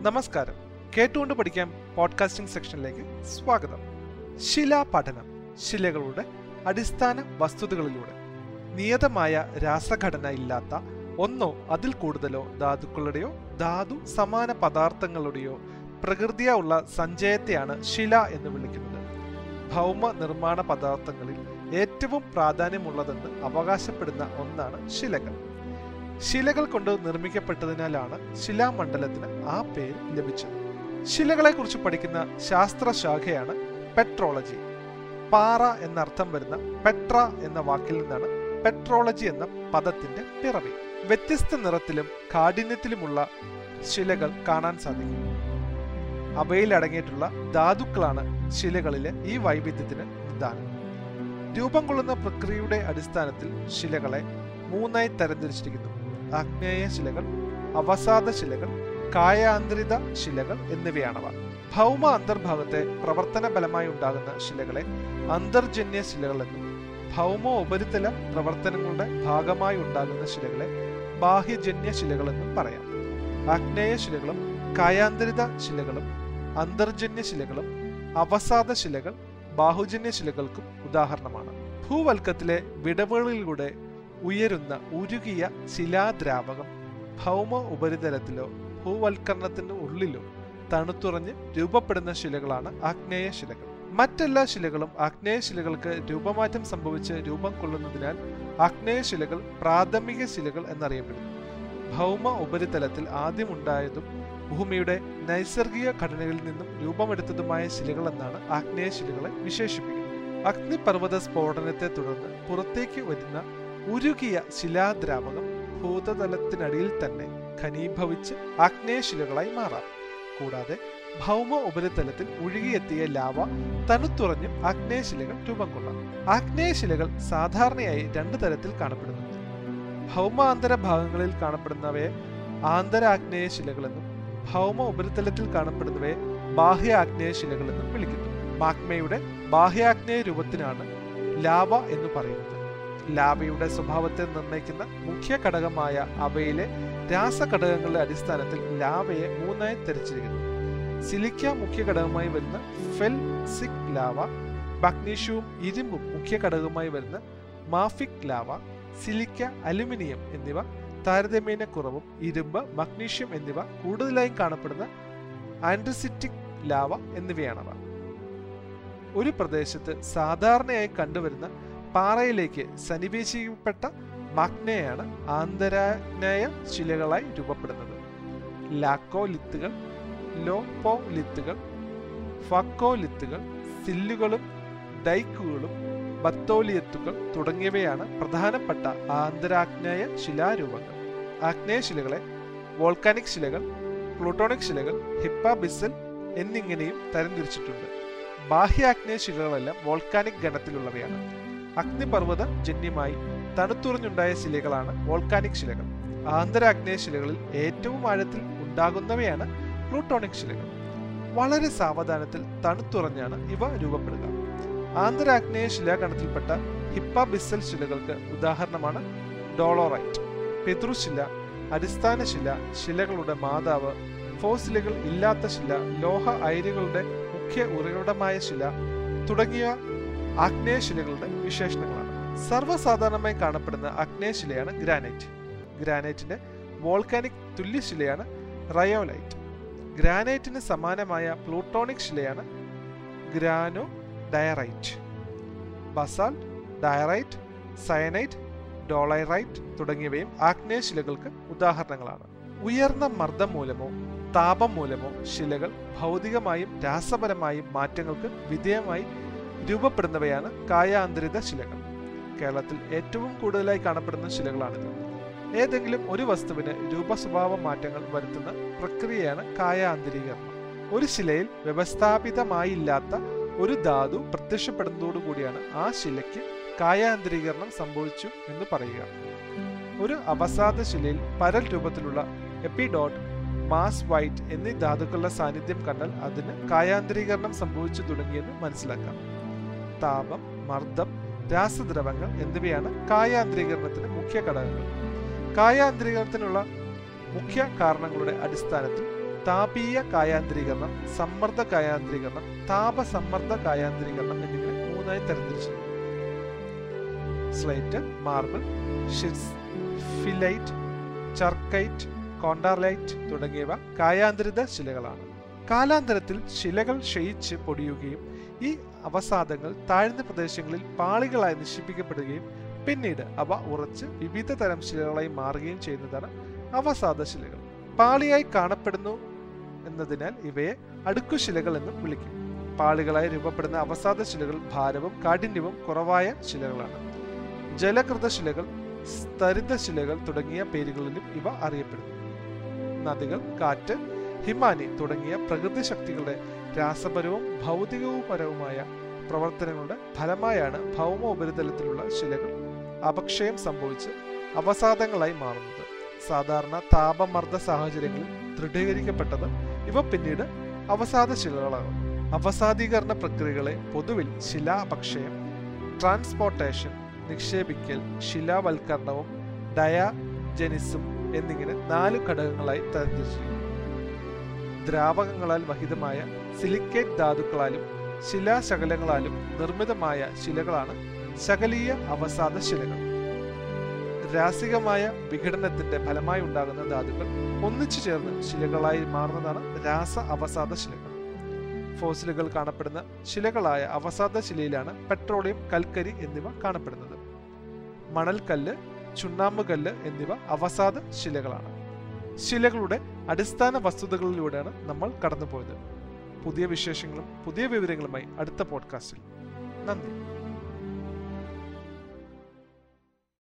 നമസ്കാരം. കേട്ടുകൊണ്ട് പഠിക്കാം പോഡ്കാസ്റ്റിംഗ് സെക്ഷനിലേക്ക് സ്വാഗതം. ശിലാപഠനം ശിലകളുടെ അടിസ്ഥാന വസ്തുതകളിലൂടെ. നിയതമായ രാസഘടന ഇല്ലാത്ത ഒന്നോ അതിൽ കൂടുതലോ ധാതുക്കളുടെയോ ധാതു സമാന പദാർത്ഥങ്ങളുടെയോ പ്രകൃതിയുള്ള സഞ്ചയത്തെയാണ് ശില എന്ന് വിളിക്കുന്നത്. ഭൗമ നിർമ്മാണ പദാർത്ഥങ്ങളിൽ ഏറ്റവും പ്രാധാന്യമുള്ളതെന്ന് അവകാശപ്പെടുന്ന ഒന്നാണ് ശിലകൾ. ശിലകൾ കൊണ്ട് നിർമ്മിക്കപ്പെട്ടതിനാലാണ് ശിലാമണ്ഡലത്തിന് ആ പേര് ലഭിച്ചത്. ശിലകളെ കുറിച്ച് പഠിക്കുന്ന ശാസ്ത്രശാഖയാണ് പെട്രോളജി. പാറ എന്നർത്ഥം വരുന്ന പെട്ര എന്ന വാക്കിൽ നിന്നാണ് പെട്രോളജി എന്ന പദത്തിന്റെ പിറവി. വ്യത്യസ്ത നിറത്തിലും കാഠിന്യത്തിലുമുള്ള ശിലകൾ കാണാൻ സാധിക്കും. അവയിൽ അടങ്ങിയിട്ടുള്ള ധാതുക്കളാണ് ശിലകളിലെ ഈ വൈവിധ്യത്തിന് നിദാനം. രൂപം കൊള്ളുന്ന പ്രക്രിയയുടെ അടിസ്ഥാനത്തിൽ ശിലകളെ മൂന്നായി തരംതിരിച്ചിരിക്കുന്നു. ആഗ്നേയ ശിലകൾ അവസാദ ശിലകൾ കായാന്തരിത ശിലകൾ എന്നിവയാണവ. ഭൗമ അന്തർഭാഗത്തെ പ്രവർത്തന ബലമായി ഉണ്ടാകുന്ന ശിലകളെ അന്തർജന്യ ശിലകൾ എന്നും ഭൗമ ഉപരിതല പ്രവർത്തനങ്ങളുടെ ഭാഗമായി ഉണ്ടാകുന്ന ശിലകളെ ബാഹ്യജന്യ ശിലകൾ എന്നും പറയാം. ആഗ്നേയ ശിലകളും കായാന്തരിത ശിലകളും അന്തർജന്യ ശിലകളും അവസാദ ശിലകൾ ബാഹുജന്യ ശിലകൾക്കും ഉദാഹരണമാണ്. ഭൂവൽക്കത്തിലെ വിടവുകളിലൂടെ ഉയരുന്ന ഉരുകിയ ശിലാദ്രാവകം ഭൗമ ഉപരിതലത്തിലോ ഭൂവൽക്കരണത്തിന്റെ ഉള്ളിലോ തണുത്തുറഞ്ഞ് രൂപപ്പെടുന്ന ശിലകളാണ് ആഗ്നേയ ശിലകൾ. മറ്റെല്ലാ ശിലകളും ആഗ്നേയ ശിലകൾക്ക് രൂപമാറ്റം സംഭവിച്ച് രൂപം കൊള്ളുന്നതിനാൽ ആഗ്നേയ ശിലകൾ പ്രാഥമിക ശിലകൾ എന്നറിയപ്പെടുന്നു. ഭൗമ ഉപരിതലത്തിൽ ആദ്യമുണ്ടായതും ഭൂമിയുടെ നൈസർഗിക ഘടനകളിൽ നിന്നും രൂപമെടുത്തതുമായ ശിലകൾ എന്നാണ് ആഗ്നേയ ശിലകളെ വിശേഷിപ്പിക്കുന്നത്. അഗ്നിപർവത സ്ഫോടനത്തെ തുടർന്ന് പുറത്തേക്ക് വരുന്ന ഉരുകിയ ശിലാദ്രാവകം ഭൂതതലത്തിനടിയിൽ തന്നെ ഖനീഭവിച്ച് ആഗ്നേയശിലകളായി മാറാം. കൂടാതെ ഭൗമ ഉപരിതലത്തിൽ ഒഴുകിയെത്തിയ ലാവ തണുത്തുറഞ്ഞ് ആഗ്നേയശിലകൾ രൂപം കൊള്ളാം ആഗ്നേയശിലകൾ സാധാരണയായി രണ്ടു തരത്തിൽ കാണപ്പെടുന്നു ഭൗമാന്തര ഭാഗങ്ങളിൽ കാണപ്പെടുന്നവയെ ആന്തര ആഗ്നേയശിലകളെന്നും ഭൗമ ഉപരിതലത്തിൽ കാണപ്പെടുന്നവയെ ബാഹ്യ ആഗ്നേയശിലകളെന്നും വിളിക്കുന്നു. മാഗ്മയുടെ ബാഹ്യാഗ്നേയ രൂപത്തിനാണ് ലാവ എന്ന് പറയുന്നത്. ലാവയുടെ സ്വഭാവത്തെ നിർണയിക്കുന്ന മുഖ്യ ഘടകമായ അവയിലെ രാസഘടകങ്ങളുടെ അടിസ്ഥാനത്തിൽ ലാവയെ മൂന്നായി തിരിച്ചിരിക്കുന്നു. സിലിക്ക മുഖ്യ ഘടകമായി വരുന്ന ഫെൽ സിക് ലാവ മഗ്നീഷ്യവും ഇരുമ്പും മുഖ്യ ഘടകമായി വരുന്ന മാഫിക് ലാവ സിലിക്ക അലുമിനിയം എന്നിവ താരതമ്യേന കുറവും ഇരുമ്പ് മഗ്നീഷ്യം എന്നിവ കൂടുതലായും കാണപ്പെടുന്ന ആൻഡ്രസിറ്റിക് ലാവ എന്നിവയാണവ. ഒരു പ്രദേശത്ത് സാധാരണയായി കണ്ടുവരുന്ന പാറയിലേക്ക് സന്നിവേശിക്കപ്പെട്ട മാഗ്നയാണ് ആന്തരാഗ്നേയ ശിലകളായി രൂപപ്പെടുന്നത്. ലാക്കോലിത്തുകൾ ലോപ്പോലിത്തുകൾ ഫക്കോലിത്തുകൾ സില്ലുകളും ഡൈക്കുകളും ബത്തോലിയത്തുകൾ തുടങ്ങിയവയാണ് പ്രധാനപ്പെട്ട ആന്തരാഗ്നേയ ശിലാരൂപങ്ങൾ. ആഗ്നേയ ശിലകളെ വോൾക്കാനിക് ശിലകൾ പ്ലൂട്ടോണിക് ശിലകൾ ഹിപ്പാബിസൽ എന്നിങ്ങനെയും തരംതിരിച്ചിട്ടുണ്ട്. ബാഹ്യ ആഗ്നേയ ശിലകളെല്ലാം വോൾക്കാനിക് ഗണത്തിലുള്ളവയാണ്. അഗ്നിപർവത ജന്യമായി തണുത്തുറഞ്ഞുണ്ടായ ശിലകളാണ് വോൾക്കാനിക് ശിലകൾ. ആന്തരാഗ്നേയ ശിലകളിൽ ഏറ്റവും ആഴത്തിൽ ഉണ്ടാകുന്നവയാണ് പ്ലൂട്ടോണിക് ശിലകൾ. വളരെ സാവധാനത്തിൽ തണുത്തുറഞ്ഞാണ് ഇവ രൂപപ്പെടുക. ആന്തരാഗ്നേയ ശിലാഗണത്തിൽപ്പെട്ട ഹിപ്പാബിസൽ ശിലകൾക്ക് ഉദാഹരണമാണ് ഡോളോറൈറ്റ്. പെതൃശില അടിസ്ഥാന ശില ശിലകളുടെ മാതാവ് ഫോസിലുകൾ ഇല്ലാത്ത ശില ലോഹ അയിരുകളുടെ മുഖ്യ ഉറവിടമായ ശില തുടങ്ങിയ ആഗ്നേയശിലകളുടെ വിശേഷണങ്ങളാണ്. സർവസാധാരണമായി കാണപ്പെടുന്ന അഗ്നേശിലയാണ് ഗ്രാനൈറ്റ്. ഗ്രാനൈറ്റിന്റെ വോൾക്കാനിക് തുല്യശിലയാണ് റയോലൈറ്റ്. ഗ്രാനൈറ്റിന് സമാനമായ plutonic ശിലയാണ് granodiorite basalt diorite syenite dolerite തുടങ്ങിയവയും ആഗ്നേയശിലകൾക്ക് ഉദാഹരണങ്ങളാണ്. ഉയർന്ന മർദ്ദം മൂലമോ താപം മൂലമോ ശിലകൾ ഭൗതികമായും രാസപരമായും മാറ്റങ്ങൾക്ക് വിധേയമായി രൂപപ്പെടുന്നവയാണ് കായാന്തരിത ശിലകൾ. കേരളത്തിൽ ഏറ്റവും കൂടുതലായി കാണപ്പെടുന്ന ശിലകളാണിത്. ഏതെങ്കിലും ഒരു വസ്തുവിന് രൂപസ്വഭാവ മാറ്റങ്ങൾ വരുത്തുന്ന പ്രക്രിയയാണ് കായാന്തരീകരണം. ഒരു ശിലയിൽ വ്യവസ്ഥാപിതമായില്ലാത്ത ഒരു ധാതു പ്രത്യക്ഷപ്പെടുന്നതോടുകൂടിയാണ് ആ ശിലയ്ക്ക് കായാന്തരീകരണം സംഭവിച്ചു എന്ന് പറയുക. ഒരു അവസാദ ശിലയിൽ പരൽ രൂപത്തിലുള്ള എപ്പിഡോട്ട് മാസ് വൈറ്റ് എന്നീ ധാതുക്കളുടെ സാന്നിധ്യം കണ്ടാൽ അതിന് കായാന്തരീകരണം സംഭവിച്ചു തുടങ്ങിയെന്ന് മനസ്സിലാക്കാം. താപം മർദ്ദം രാസദ്രവങ്ങൾ എന്നിവയാണ് കായാന്തരീകരണത്തിന് മുഖ്യ ഘടകങ്ങൾ. കായാന്തരീകരണത്തിനുള്ള മുഖ്യ കാരണങ്ങളുടെ അടിസ്ഥാനത്തിൽ താപീയ കായാന്തരീകരണം സമ്മർദ്ദ കായാന്തരീകരണം താപസമ്മർദ്ദ കായാന്തരീകരണം എന്നിങ്ങനെ മൂന്നായി തരംതിരിച്ചു സ്ലൈറ്റ് മാർബിൾ ഷിസ് ഫിലൈറ്റ് ചർക്കൈറ്റ് കോണ്ടാർലൈറ്റ് തുടങ്ങിയവ കായാന്തരിത ശിലകളാണ്. കാലാന്തരത്തിൽ ശിലകൾ ക്ഷയിച്ച് പൊടിയുകയും ഈ അവസാദങ്ങൾ താഴ്ന്ന പ്രദേശങ്ങളിൽ പാളികളായി നിക്ഷിപ്പിക്കപ്പെടുകയും പിന്നീട് അവ ഉറച്ച് വിവിധ തരം ശിലകളായി മാറുകയും ചെയ്യുന്നതാണ് അവസാദ ശിലകൾ. പാളിയായി കാണപ്പെടുന്നു എന്നതിനാൽ ഇവയെ അടുക്കുശിലകൾ എന്നും വിളിക്കും. പാളികളായി രൂപപ്പെടുന്ന അവസാദ ശിലകൾ ഭാരവും കാഠിന്യവും കുറവായ ശിലകളാണ്. ജലകൃത ശിലകൾ സ്തരിത ശിലകൾ തുടങ്ങിയ പേരുകളിലും ഇവ അറിയപ്പെടുന്നു. നദികൾ കാറ്റ് ഹിമാനി തുടങ്ങിയ പ്രകൃതി ശക്തികളുടെ രാസപരവും ഭൗതികവുപരവുമായ പ്രവർത്തനങ്ങളുടെ ഫലമായാണ് ഭൗമ ഉപരിതലത്തിലുള്ള ശിലകൾ. അപക്ഷയം സംഭവിച്ച് അവസാദങ്ങളായി മാറുന്നത്. സാധാരണ താപമർദ്ദ സാഹചര്യങ്ങളിൽ ദൃഢീകരിക്കപ്പെട്ടത് ഇവ പിന്നീട് അവസാദ ശിലകളാകും അവസാദീകരണ പ്രക്രിയകളെ പൊതുവിൽ ശിലാപക്ഷയം ട്രാൻസ്പോർട്ടേഷൻ നിക്ഷേപിക്കൽ ശിലാവൽക്കരണവും ഡയാജനിസും എന്നിങ്ങനെ നാല് ഘടകങ്ങളായി തരംതിരിച്ചിരിക്കുന്നു ദ്രാവകങ്ങളാൽ വഹിതമായ സിലിക്കേറ്റ് ധാതുക്കളാലും ശിലാശകലങ്ങളാലും നിർമ്മിതമായ ശിലകളാണ് ശകലീയ അവസാദ ശിലകൾ. രാസികമായ വിഘടനത്തിന്റെ ഫലമായി ഉണ്ടാകുന്ന ധാതുക്കൾ ഒന്നിച്ചു ചേർന്ന് ശിലകളായി മാറുന്നതാണ് രാസ അവസാദ ശിലകൾ. ഫോസിലുകൾ കാണപ്പെടുന്ന ശിലകളായ അവസാദ ശിലയിലാണ് പെട്രോളിയം കൽക്കരി എന്നിവ കാണപ്പെടുന്നത്. മണൽക്കല്ല് ചുണ്ണാമ്പുകല്ല് എന്നിവ അവസാദ ശിലകളാണ്. ശിലകളുടെ അടിസ്ഥാന വസ്തുതകളിലൂടെയാണ് നമ്മൾ കടന്നുപോയത്. പുതിയ വിശേഷങ്ങളും പുതിയ വിവരങ്ങളുമായി അടുത്ത പോഡ്കാസ്റ്റിൽ നന്ദി.